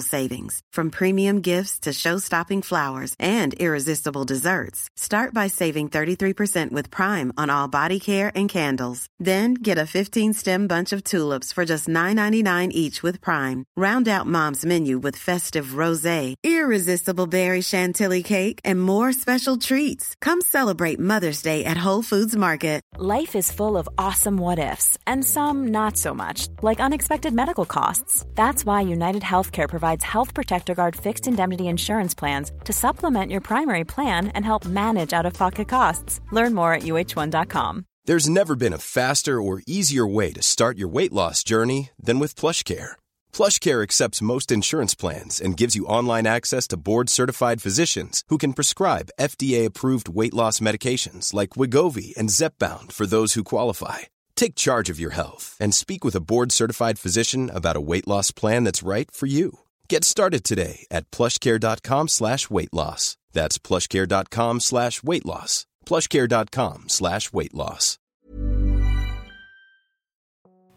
savings. From premium gifts to show-stopping flowers and irresistible desserts. Start by saving 33% with Prime on all body care and candles. Then get a 15-stem bunch of tulips for just $9.99 each with Prime. Round out Mom's menu with festive rosé, irresistible berry chantilly cake, and more special treats. Come celebrate Mother's Day at Whole Foods Market. Life is full of awesome what ifs, and some not so much, like unexpected medical costs. That's why United Healthcare provides Health Protector Guard fixed indemnity insurance plans to supplement your primary plan and help manage out of pocket costs. Learn more at uh1.com. There's never been a faster or easier way to start your weight loss journey than with PlushCare. PlushCare accepts most insurance plans and gives you online access to board-certified physicians who can prescribe FDA-approved weight loss medications like Wegovy and Zepbound for those who qualify. Take charge of your health and speak with a board-certified physician about a weight loss plan that's right for you. Get started today at plushcare.com slash weight loss. That's plushcare.com slash weight loss. Plushcare.com slash weight loss.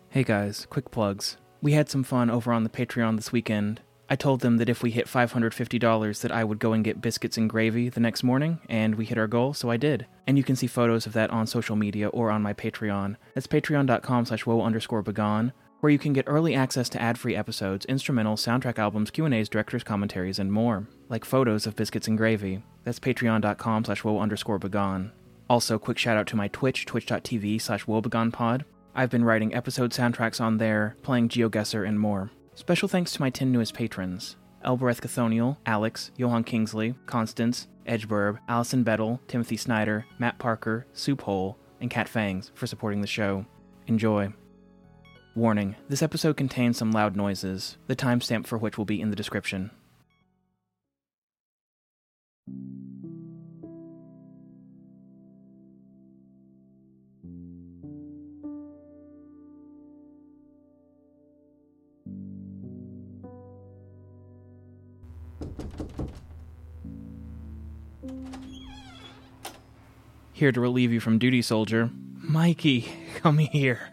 Hey guys, quick plugs. We had some fun over on the Patreon this weekend. I told them that if we hit $550 that I would go and get biscuits and gravy the next morning, and we hit our goal, so I did. And you can see photos of that on social media or on my Patreon. That's patreon.com slash woe underscore begone, where you can get early access to ad-free episodes, instrumental soundtrack albums, Q&As, director's commentaries, and more, like photos of biscuits and gravy. That's patreon.com slash woe. Also, quick shout out to my Twitch, twitch.tv slash woebegonepod. I've been writing episode soundtracks on there, playing GeoGuessr, and more. Special thanks to my 10 newest patrons Elbereth Gilthoniel, Alex, Johan Kingsley, Constance, Edgeburb, Allison Bettel, Timothy Snyder, Matt Parker, Soup Hole, and Cat Fangs for supporting the show. Enjoy. Warning this episode contains some loud noises, the timestamp for which will be in the description. Here to relieve you from duty, soldier. Mikey, come here.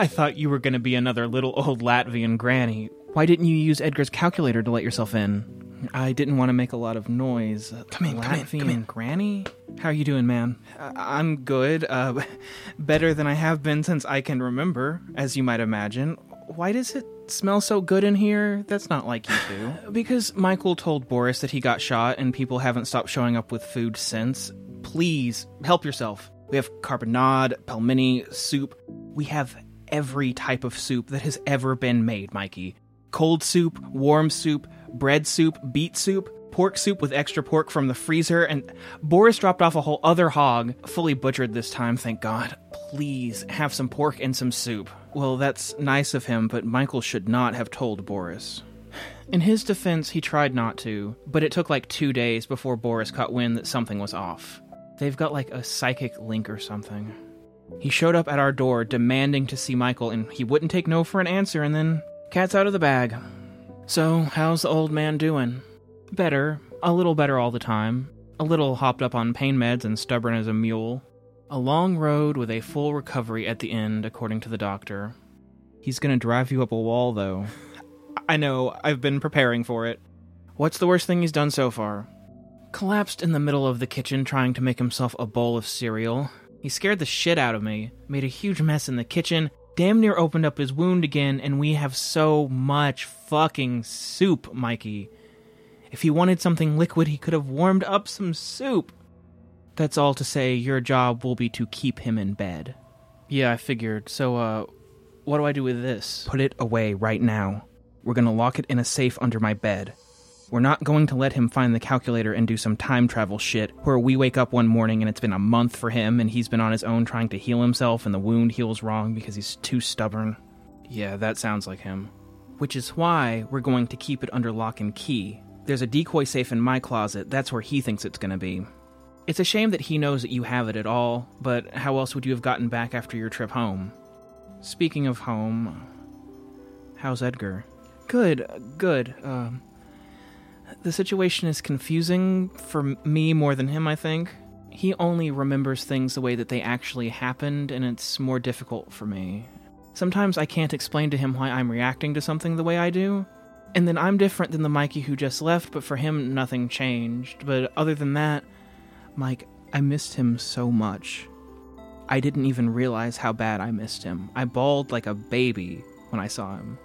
I thought you were going to be another little old Latvian granny. Why didn't you use Edgar's calculator to let yourself in? I didn't want to make a lot of noise. Come in, Latvian come in, come in. granny? How are you doing, man? I- I'm good. Uh, better than I have been since I can remember, as you might imagine. Why does it smell so good in here? That's not like you two. because Michael told Boris that he got shot and people haven't stopped showing up with food since. Please, help yourself. We have carbonade, pelmeni, soup. We have every type of soup that has ever been made, Mikey. Cold soup, warm soup, bread soup, beet soup, pork soup with extra pork from the freezer, and Boris dropped off a whole other hog, fully butchered this time, thank God. Please have some pork and some soup. Well, that's nice of him, but Michael should not have told Boris. In his defense, he tried not to, but it took like two days before Boris caught wind that something was off. They've got like a psychic link or something. He showed up at our door demanding to see Michael, and he wouldn't take no for an answer, and then cat's out of the bag. So, how's the old man doing? Better. A little better all the time. A little hopped up on pain meds and stubborn as a mule. A long road with a full recovery at the end, according to the doctor. He's gonna drive you up a wall, though. I know, I've been preparing for it. What's the worst thing he's done so far? Collapsed in the middle of the kitchen trying to make himself a bowl of cereal. He scared the shit out of me, made a huge mess in the kitchen, damn near opened up his wound again, and we have so much fucking soup, Mikey. If he wanted something liquid, he could have warmed up some soup. That's all to say, your job will be to keep him in bed. Yeah, I figured. So, uh, what do I do with this? Put it away right now. We're gonna lock it in a safe under my bed. We're not going to let him find the calculator and do some time travel shit where we wake up one morning and it's been a month for him and he's been on his own trying to heal himself and the wound heals wrong because he's too stubborn. Yeah, that sounds like him. Which is why we're going to keep it under lock and key. There's a decoy safe in my closet, that's where he thinks it's gonna be. It's a shame that he knows that you have it at all, but how else would you have gotten back after your trip home? Speaking of home, how's Edgar? Good, good. Um, the situation is confusing for me more than him, I think. He only remembers things the way that they actually happened, and it's more difficult for me. Sometimes I can't explain to him why I'm reacting to something the way I do. And then I'm different than the Mikey who just left, but for him, nothing changed. But other than that, Mike, I missed him so much. I didn't even realize how bad I missed him. I bawled like a baby when I saw him.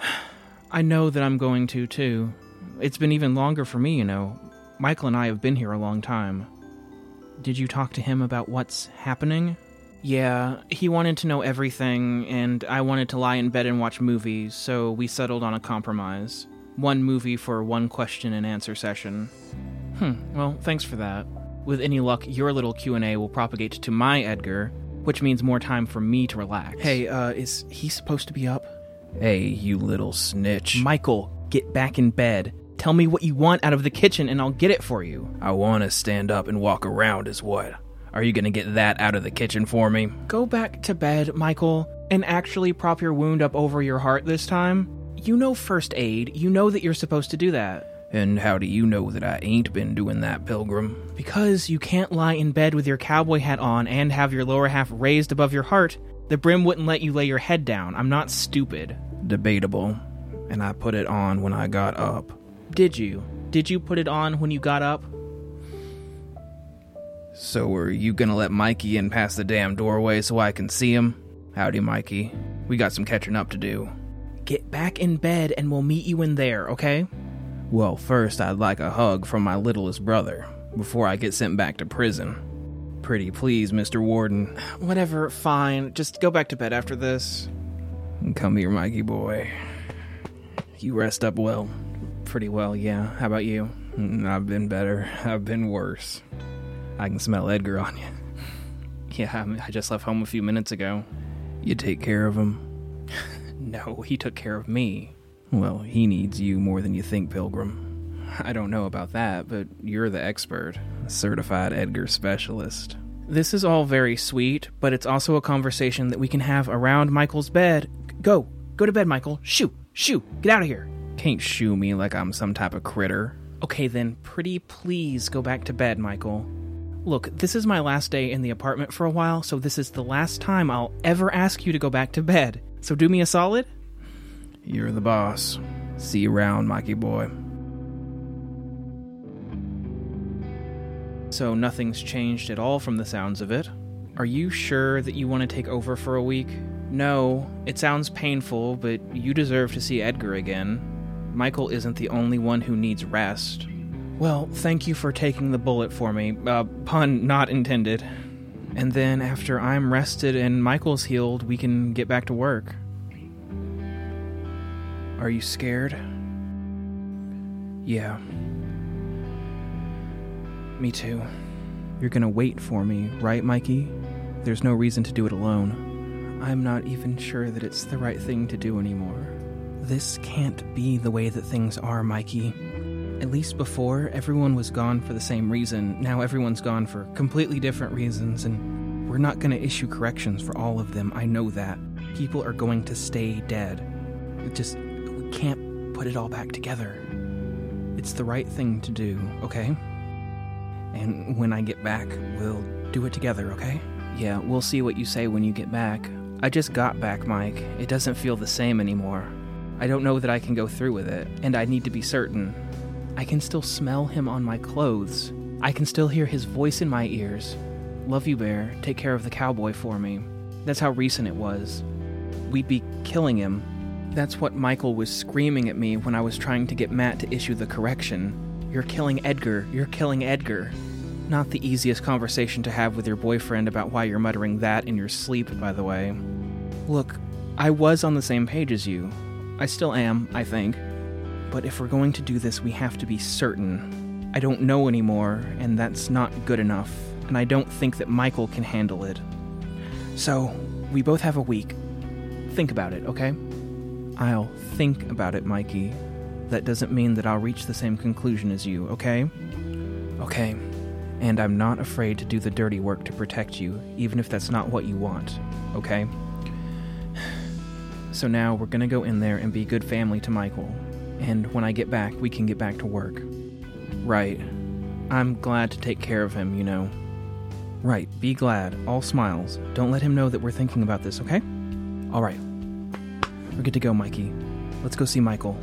I know that I'm going to, too. It's been even longer for me, you know. Michael and I have been here a long time. Did you talk to him about what's happening? Yeah, he wanted to know everything, and I wanted to lie in bed and watch movies, so we settled on a compromise. One movie for one question and answer session. Hmm, well, thanks for that. With any luck, your little Q&A will propagate to my Edgar, which means more time for me to relax. Hey, uh, is he supposed to be up? Hey, you little snitch. Michael, get back in bed. Tell me what you want out of the kitchen and I'll get it for you. I want to stand up and walk around, is what? Are you gonna get that out of the kitchen for me? Go back to bed, Michael, and actually prop your wound up over your heart this time. You know first aid. You know that you're supposed to do that. And how do you know that I ain't been doing that, Pilgrim? Because you can't lie in bed with your cowboy hat on and have your lower half raised above your heart. The brim wouldn't let you lay your head down. I'm not stupid. Debatable. And I put it on when I got up. Did you? Did you put it on when you got up? So are you gonna let Mikey in past the damn doorway so I can see him? Howdy, Mikey. We got some catching up to do. Get back in bed and we'll meet you in there, okay? Well, first I'd like a hug from my littlest brother before I get sent back to prison. Pretty please, Mr. Warden. Whatever, fine. Just go back to bed after this. And come here, Mikey boy. You rest up well. Pretty well, yeah. How about you? Mm, I've been better. I've been worse. I can smell Edgar on you. Yeah, I just left home a few minutes ago. You take care of him? No, he took care of me. Well, he needs you more than you think, Pilgrim. I don't know about that, but you're the expert. A certified Edgar specialist. This is all very sweet, but it's also a conversation that we can have around Michael's bed. Go. Go to bed, Michael. Shoo. Shoo. Get out of here. Can't shoo me like I'm some type of critter. Okay, then, pretty please go back to bed, Michael. Look, this is my last day in the apartment for a while, so this is the last time I'll ever ask you to go back to bed. So do me a solid? You're the boss. See you around, Mikey boy. So nothing's changed at all from the sounds of it. Are you sure that you want to take over for a week? No, it sounds painful, but you deserve to see Edgar again. Michael isn't the only one who needs rest. Well, thank you for taking the bullet for me. Uh, pun not intended. And then after I'm rested and Michael's healed, we can get back to work. Are you scared? Yeah. Me too. You're gonna wait for me, right, Mikey? There's no reason to do it alone. I'm not even sure that it's the right thing to do anymore. This can't be the way that things are, Mikey. At least before, everyone was gone for the same reason. Now everyone's gone for completely different reasons, and we're not gonna issue corrections for all of them. I know that. People are going to stay dead. It just, we can't put it all back together. It's the right thing to do, okay? And when I get back, we'll do it together, okay? Yeah, we'll see what you say when you get back. I just got back, Mike. It doesn't feel the same anymore. I don't know that I can go through with it, and I need to be certain. I can still smell him on my clothes. I can still hear his voice in my ears. Love you, Bear. Take care of the cowboy for me. That's how recent it was. We'd be killing him. That's what Michael was screaming at me when I was trying to get Matt to issue the correction. You're killing Edgar. You're killing Edgar. Not the easiest conversation to have with your boyfriend about why you're muttering that in your sleep, by the way. Look, I was on the same page as you. I still am, I think. But if we're going to do this, we have to be certain. I don't know anymore, and that's not good enough, and I don't think that Michael can handle it. So, we both have a week. Think about it, okay? I'll think about it, Mikey. That doesn't mean that I'll reach the same conclusion as you, okay? Okay. And I'm not afraid to do the dirty work to protect you, even if that's not what you want, okay? So now we're gonna go in there and be good family to Michael. And when I get back, we can get back to work. Right. I'm glad to take care of him, you know. Right, be glad, all smiles. Don't let him know that we're thinking about this, okay? Alright. We're good to go, Mikey. Let's go see Michael.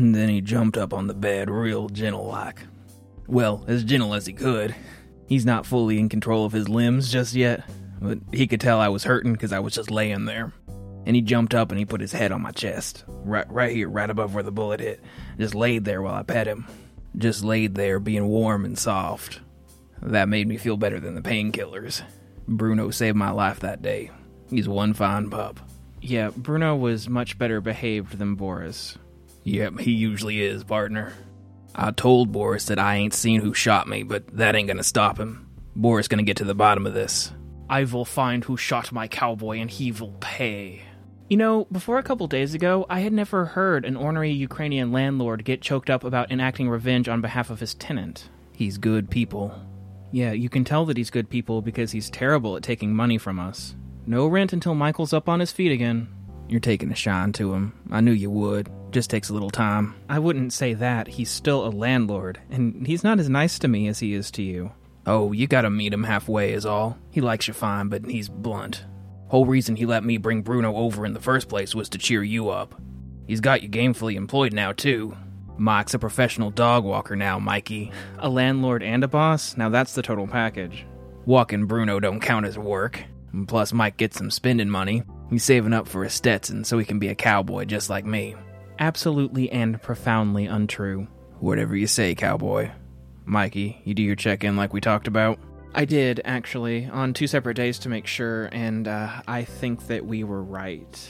And then he jumped up on the bed real gentle like. Well, as gentle as he could. He's not fully in control of his limbs just yet, but he could tell I was hurting because I was just laying there. And he jumped up and he put his head on my chest, right, right here, right above where the bullet hit. Just laid there while I pet him. Just laid there, being warm and soft. That made me feel better than the painkillers. Bruno saved my life that day. He's one fine pup. Yeah, Bruno was much better behaved than Boris. Yep, he usually is, partner. I told Boris that I ain't seen who shot me, but that ain't gonna stop him. Boris gonna get to the bottom of this. I will find who shot my cowboy and he will pay. You know, before a couple days ago, I had never heard an ornery Ukrainian landlord get choked up about enacting revenge on behalf of his tenant. He's good people. Yeah, you can tell that he's good people because he's terrible at taking money from us. No rent until Michael's up on his feet again. You're taking a shine to him. I knew you would. Just takes a little time. I wouldn't say that. He's still a landlord, and he's not as nice to me as he is to you. Oh, you gotta meet him halfway, is all. He likes you fine, but he's blunt. Whole reason he let me bring Bruno over in the first place was to cheer you up. He's got you gamefully employed now, too. Mike's a professional dog walker now, Mikey. A landlord and a boss? Now that's the total package. Walking Bruno don't count as work. And plus, Mike gets some spending money. He's saving up for a Stetson so he can be a cowboy just like me. Absolutely and profoundly untrue. Whatever you say, cowboy. Mikey, you do your check in like we talked about? I did, actually, on two separate days to make sure, and uh, I think that we were right.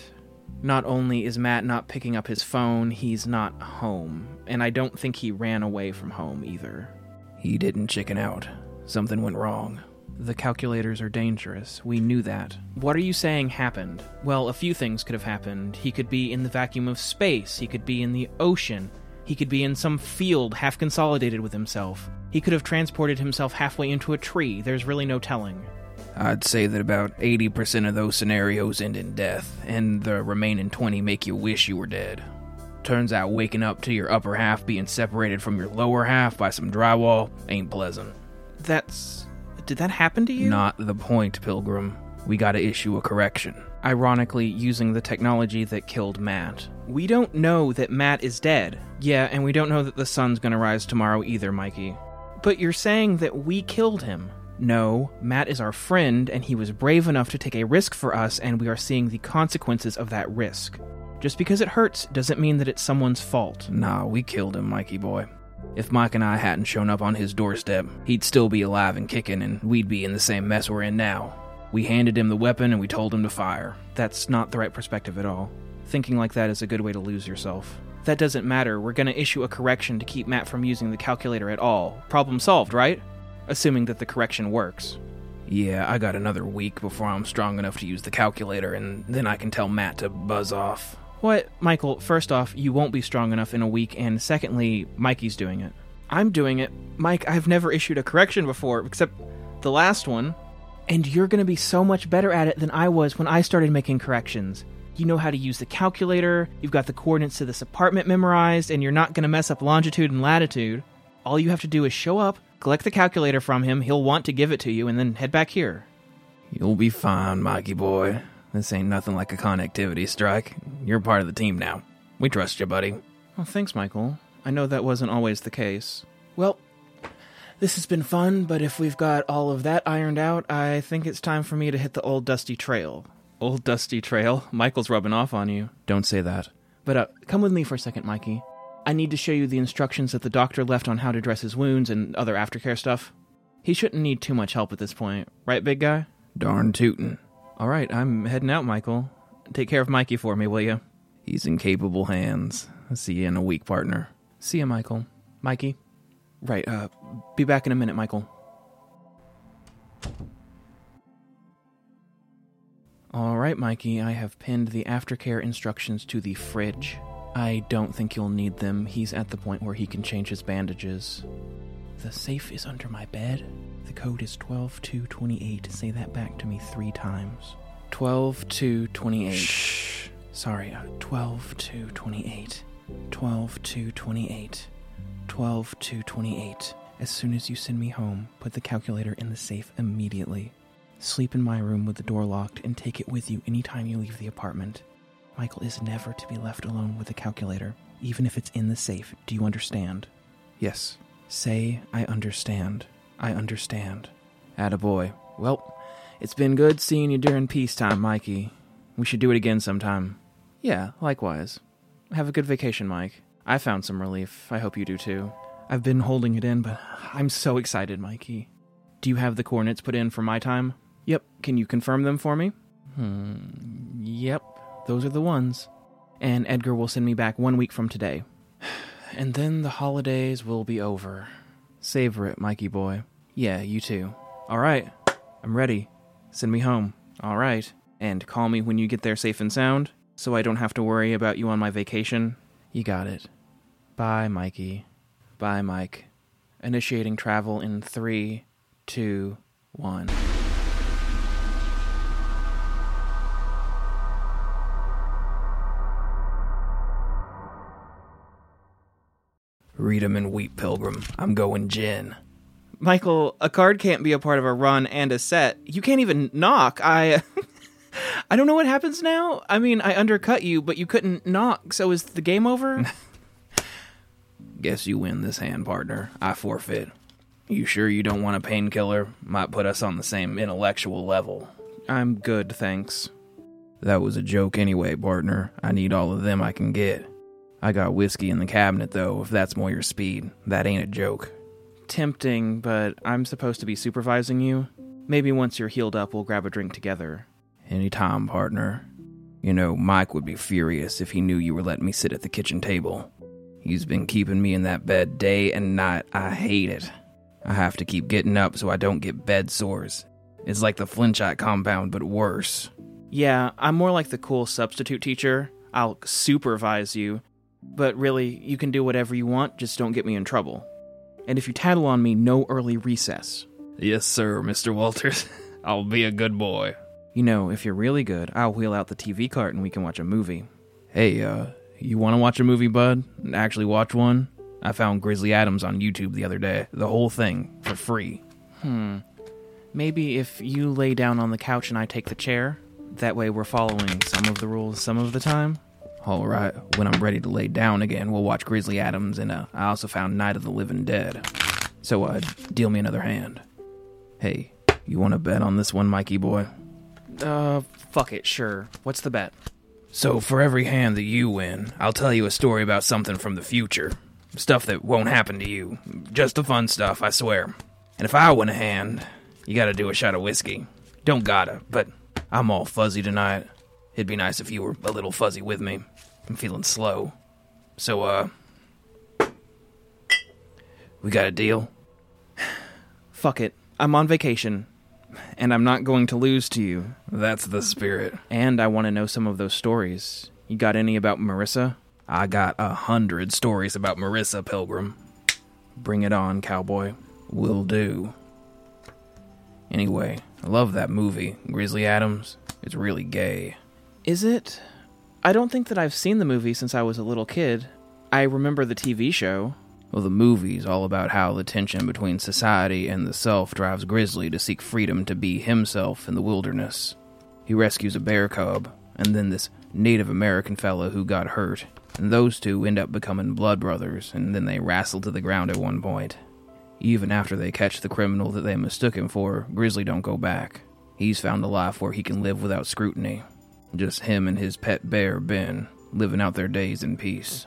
Not only is Matt not picking up his phone, he's not home. And I don't think he ran away from home either. He didn't chicken out. Something went wrong. The calculators are dangerous. We knew that. What are you saying happened? Well, a few things could have happened. He could be in the vacuum of space, he could be in the ocean, he could be in some field half consolidated with himself. He could have transported himself halfway into a tree. There's really no telling. I'd say that about 80% of those scenarios end in death, and the remaining 20 make you wish you were dead. Turns out waking up to your upper half being separated from your lower half by some drywall ain't pleasant. That's. Did that happen to you? Not the point, Pilgrim. We gotta issue a correction. Ironically, using the technology that killed Matt. We don't know that Matt is dead. Yeah, and we don't know that the sun's gonna rise tomorrow either, Mikey. But you're saying that we killed him. No, Matt is our friend, and he was brave enough to take a risk for us, and we are seeing the consequences of that risk. Just because it hurts doesn't mean that it's someone's fault. Nah, we killed him, Mikey boy. If Mike and I hadn't shown up on his doorstep, he'd still be alive and kicking, and we'd be in the same mess we're in now. We handed him the weapon and we told him to fire. That's not the right perspective at all. Thinking like that is a good way to lose yourself. That doesn't matter. We're gonna issue a correction to keep Matt from using the calculator at all. Problem solved, right? Assuming that the correction works. Yeah, I got another week before I'm strong enough to use the calculator, and then I can tell Matt to buzz off. What, Michael, first off, you won't be strong enough in a week, and secondly, Mikey's doing it. I'm doing it. Mike, I've never issued a correction before, except the last one. And you're gonna be so much better at it than I was when I started making corrections. You know how to use the calculator, you've got the coordinates to this apartment memorized, and you're not gonna mess up longitude and latitude. All you have to do is show up, collect the calculator from him, he'll want to give it to you, and then head back here. You'll be fine, Mikey boy. This ain't nothing like a connectivity strike. You're part of the team now. We trust you, buddy. Well, thanks, Michael. I know that wasn't always the case. Well, this has been fun, but if we've got all of that ironed out, I think it's time for me to hit the old dusty trail. Old dusty trail? Michael's rubbing off on you. Don't say that. But uh, come with me for a second, Mikey. I need to show you the instructions that the doctor left on how to dress his wounds and other aftercare stuff. He shouldn't need too much help at this point, right, big guy? Darn tootin'. All right, I'm heading out, Michael. Take care of Mikey for me, will you? He's in capable hands. I'll see you in a week, partner. See you, Michael. Mikey. Right, uh, be back in a minute, Michael. All right, Mikey, I have pinned the aftercare instructions to the fridge. I don't think you'll need them. He's at the point where he can change his bandages. The safe is under my bed. The code is 12228. Say that back to me three times. 12228. Shh. Sorry, uh, 12228. 12228. 12228. As soon as you send me home, put the calculator in the safe immediately. Sleep in my room with the door locked and take it with you anytime you leave the apartment. Michael is never to be left alone with the calculator, even if it's in the safe. Do you understand? Yes. Say, I understand. I understand. Attaboy. Well, it's been good seeing you during peacetime, Mikey. We should do it again sometime. Yeah, likewise. Have a good vacation, Mike. I found some relief. I hope you do too. I've been holding it in, but I'm so excited, Mikey. Do you have the coordinates put in for my time? Yep. Can you confirm them for me? Hmm. Yep. Those are the ones. And Edgar will send me back one week from today. And then the holidays will be over. Savor it, Mikey boy. Yeah, you too. All right. I'm ready. Send me home. All right. And call me when you get there safe and sound, so I don't have to worry about you on my vacation. You got it. Bye, Mikey. Bye, Mike. Initiating travel in three, two, one. Read 'em and weep, Pilgrim. I'm going gin. Michael, a card can't be a part of a run and a set. You can't even knock. I I don't know what happens now. I mean, I undercut you, but you couldn't knock. So is the game over? Guess you win this hand, partner. I forfeit. You sure you don't want a painkiller? Might put us on the same intellectual level. I'm good, thanks. That was a joke anyway, partner. I need all of them I can get. I got whiskey in the cabinet, though, if that's more your speed. That ain't a joke. Tempting, but I'm supposed to be supervising you. Maybe once you're healed up, we'll grab a drink together. Anytime, partner. You know, Mike would be furious if he knew you were letting me sit at the kitchen table. He's been keeping me in that bed day and night. I hate it. I have to keep getting up so I don't get bed sores. It's like the Flintshot compound, but worse. Yeah, I'm more like the cool substitute teacher. I'll supervise you, but really, you can do whatever you want, just don't get me in trouble. And if you tattle on me, no early recess. Yes, sir, Mr. Walters. I'll be a good boy. You know, if you're really good, I'll wheel out the TV cart and we can watch a movie. Hey, uh, you want to watch a movie, bud? Actually watch one? I found Grizzly Adams on YouTube the other day. The whole thing, for free. Hmm. Maybe if you lay down on the couch and I take the chair, that way we're following some of the rules some of the time. All right, when I'm ready to lay down again, we'll watch Grizzly Adams, and uh, I also found Night of the Living Dead. So, uh, deal me another hand. Hey, you want to bet on this one, Mikey boy? Uh, fuck it, sure. What's the bet? So, for every hand that you win, I'll tell you a story about something from the future. Stuff that won't happen to you. Just the fun stuff, I swear. And if I win a hand, you gotta do a shot of whiskey. Don't gotta, but I'm all fuzzy tonight. It'd be nice if you were a little fuzzy with me. I'm feeling slow. So, uh. We got a deal? Fuck it. I'm on vacation. And I'm not going to lose to you. That's the spirit. And I want to know some of those stories. You got any about Marissa? I got a hundred stories about Marissa Pilgrim. Bring it on, cowboy. Will do. Anyway, I love that movie, Grizzly Adams. It's really gay. Is it? I don't think that I've seen the movie since I was a little kid. I remember the TV show. Well, the movie's all about how the tension between society and the self drives Grizzly to seek freedom to be himself in the wilderness. He rescues a bear cub, and then this Native American fellow who got hurt, and those two end up becoming blood brothers, and then they wrestle to the ground at one point. Even after they catch the criminal that they mistook him for, Grizzly don't go back. He's found a life where he can live without scrutiny. Just him and his pet bear, Ben, living out their days in peace.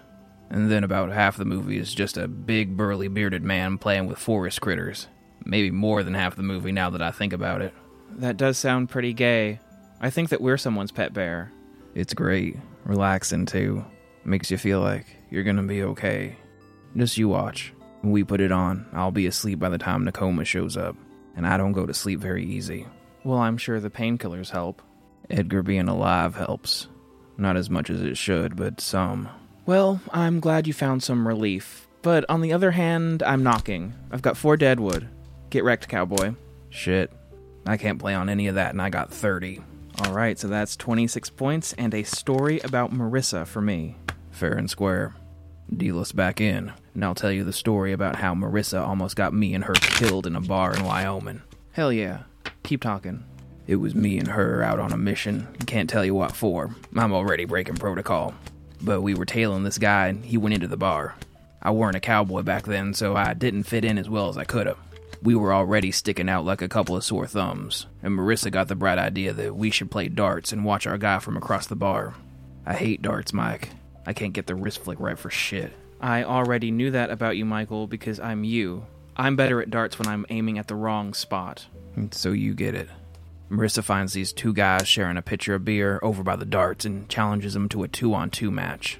And then about half the movie is just a big, burly, bearded man playing with forest critters. Maybe more than half the movie now that I think about it. That does sound pretty gay. I think that we're someone's pet bear. It's great. Relaxing, too. Makes you feel like you're gonna be okay. Just you watch. When we put it on, I'll be asleep by the time Nakoma shows up. And I don't go to sleep very easy. Well, I'm sure the painkillers help. Edgar being alive helps. Not as much as it should, but some. Well, I'm glad you found some relief. But on the other hand, I'm knocking. I've got four deadwood. Get wrecked, cowboy. Shit. I can't play on any of that, and I got 30. Alright, so that's 26 points and a story about Marissa for me. Fair and square. Deal us back in, and I'll tell you the story about how Marissa almost got me and her killed in a bar in Wyoming. Hell yeah. Keep talking. It was me and her out on a mission. Can't tell you what for. I'm already breaking protocol. But we were tailing this guy, and he went into the bar. I weren't a cowboy back then, so I didn't fit in as well as I could have. We were already sticking out like a couple of sore thumbs, and Marissa got the bright idea that we should play darts and watch our guy from across the bar. I hate darts, Mike. I can't get the wrist flick right for shit. I already knew that about you, Michael, because I'm you. I'm better at darts when I'm aiming at the wrong spot. So you get it. Marissa finds these two guys sharing a pitcher of beer over by the darts and challenges them to a two on two match.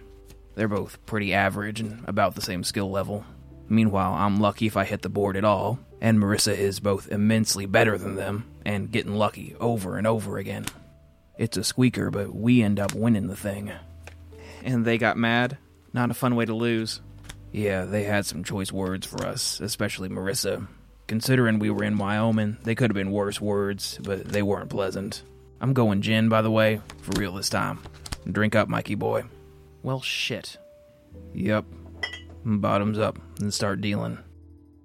They're both pretty average and about the same skill level. Meanwhile, I'm lucky if I hit the board at all, and Marissa is both immensely better than them and getting lucky over and over again. It's a squeaker, but we end up winning the thing. And they got mad? Not a fun way to lose. Yeah, they had some choice words for us, especially Marissa. Considering we were in Wyoming, they could have been worse words, but they weren't pleasant. I'm going gin, by the way, for real this time. Drink up, Mikey boy. Well, shit. Yep. Bottoms up and start dealing.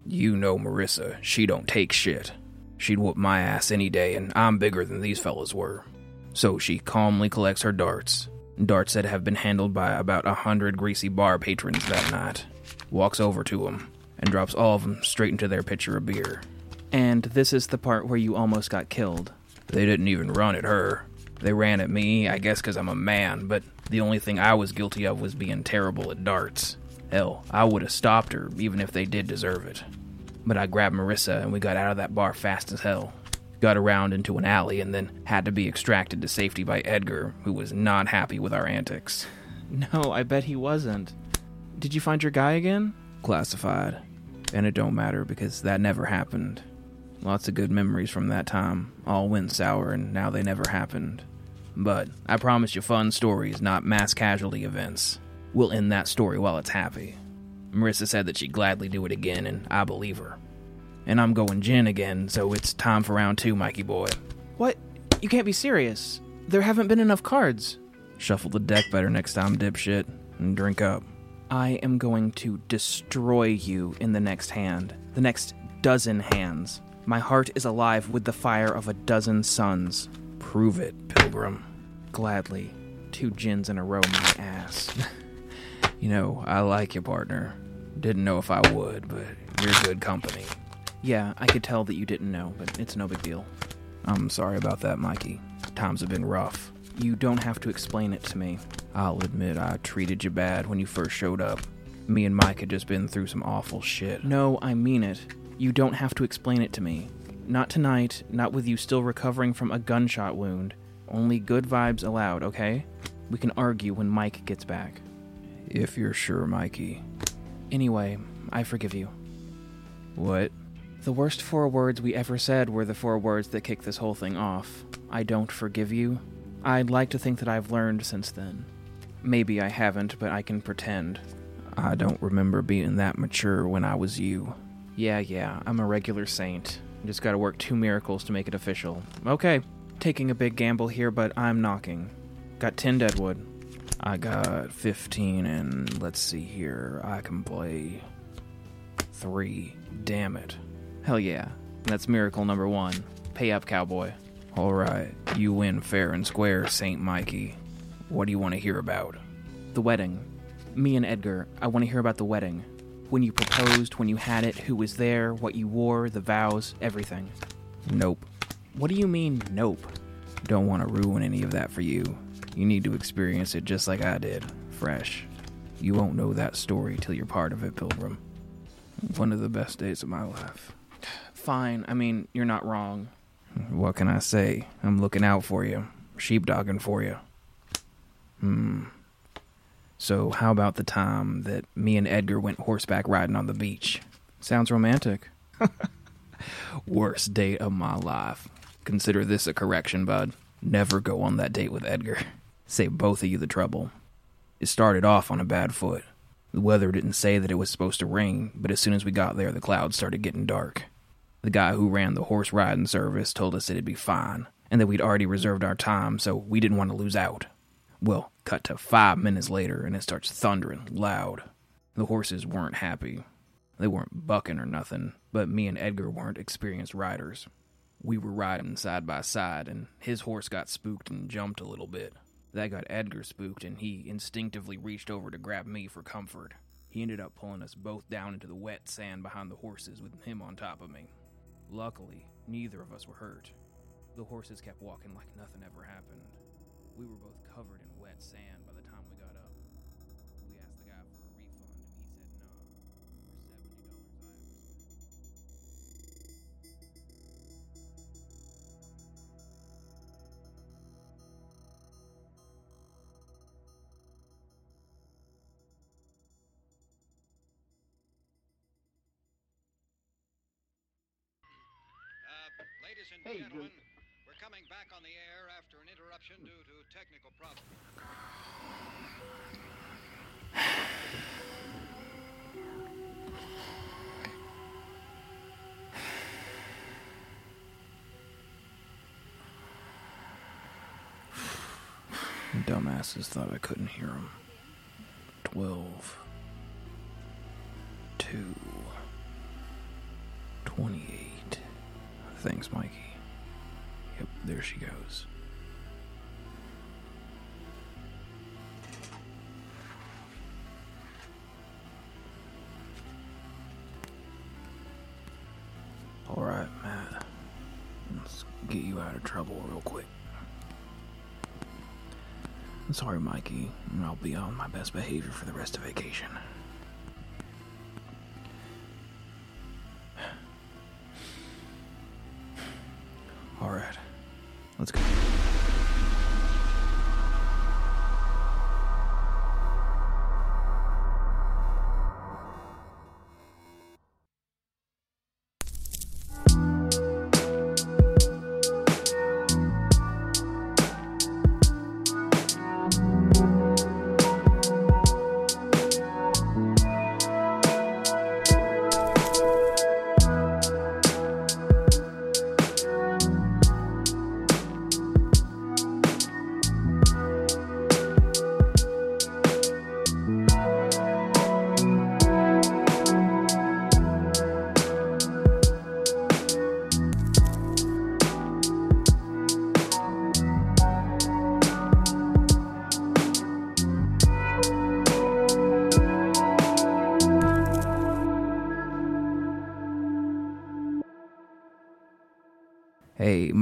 You know Marissa, she don't take shit. She'd whoop my ass any day, and I'm bigger than these fellas were. So she calmly collects her darts, darts that have been handled by about a hundred greasy bar patrons that night. Walks over to them and drops all of them straight into their pitcher of beer. And this is the part where you almost got killed. They didn't even run at her. They ran at me, I guess because I'm a man, but the only thing I was guilty of was being terrible at darts. Hell, I would have stopped her, even if they did deserve it. But I grabbed Marissa and we got out of that bar fast as hell. Got around into an alley and then had to be extracted to safety by Edgar, who was not happy with our antics. No, I bet he wasn't. Did you find your guy again? Classified. And it don't matter because that never happened. Lots of good memories from that time. All went sour and now they never happened. But I promise you fun stories, not mass casualty events. We'll end that story while it's happy. Marissa said that she'd gladly do it again, and I believe her. And I'm going gin again, so it's time for round two, Mikey boy. What? You can't be serious. There haven't been enough cards. Shuffle the deck better next time, dipshit, and drink up. I am going to destroy you in the next hand. The next dozen hands. My heart is alive with the fire of a dozen suns. Prove it, Pilgrim. Gladly. Two gins in a row, my ass. You know, I like you, partner. Didn't know if I would, but you're good company. yeah, I could tell that you didn't know, but it's no big deal. I'm sorry about that, Mikey. Times have been rough. You don't have to explain it to me. I'll admit I treated you bad when you first showed up. Me and Mike had just been through some awful shit. No, I mean it. You don't have to explain it to me. Not tonight, not with you still recovering from a gunshot wound. Only good vibes allowed, okay? We can argue when Mike gets back. If you're sure, Mikey. Anyway, I forgive you. What? The worst four words we ever said were the four words that kicked this whole thing off. I don't forgive you. I'd like to think that I've learned since then. Maybe I haven't, but I can pretend. I don't remember being that mature when I was you. Yeah, yeah, I'm a regular saint. Just gotta work two miracles to make it official. Okay, taking a big gamble here, but I'm knocking. Got 10 deadwood. I got 15, and let's see here. I can play. Three. Damn it. Hell yeah. That's miracle number one. Pay up, cowboy. Alright, you win fair and square, St. Mikey. What do you want to hear about? The wedding. Me and Edgar, I want to hear about the wedding. When you proposed, when you had it, who was there, what you wore, the vows, everything. Nope. What do you mean, nope? Don't want to ruin any of that for you. You need to experience it just like I did, fresh. You won't know that story till you're part of it, Pilgrim. One of the best days of my life. Fine, I mean, you're not wrong. What can I say? I'm looking out for you, sheepdogging for you. Hmm. So, how about the time that me and Edgar went horseback riding on the beach? Sounds romantic. Worst date of my life. Consider this a correction, bud. Never go on that date with Edgar. Save both of you the trouble. It started off on a bad foot. The weather didn't say that it was supposed to rain, but as soon as we got there, the clouds started getting dark. The guy who ran the horse riding service told us it'd be fine, and that we'd already reserved our time, so we didn't want to lose out. Well, cut to five minutes later, and it starts thundering loud. The horses weren't happy. They weren't bucking or nothing, but me and Edgar weren't experienced riders. We were riding side by side, and his horse got spooked and jumped a little bit. That got Edgar spooked, and he instinctively reached over to grab me for comfort. He ended up pulling us both down into the wet sand behind the horses with him on top of me. Luckily, neither of us were hurt. The horses kept walking like nothing ever happened. We were both covered in wet sand by the time we got up. Ladies and gentlemen, we're coming back on the air after an interruption due to technical problems. Dumbasses thought I couldn't hear them. Twelve. Two. Twenty-eight. Thanks, Mikey. There she goes. All right, Matt. Let's get you out of trouble real quick. I'm sorry, Mikey. I'll be on my best behavior for the rest of vacation.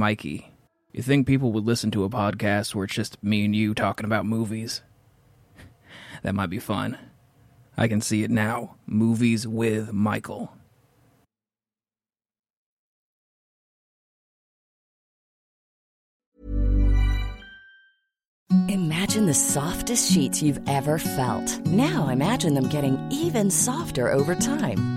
Mikey, you think people would listen to a podcast where it's just me and you talking about movies? That might be fun. I can see it now. Movies with Michael. Imagine the softest sheets you've ever felt. Now imagine them getting even softer over time.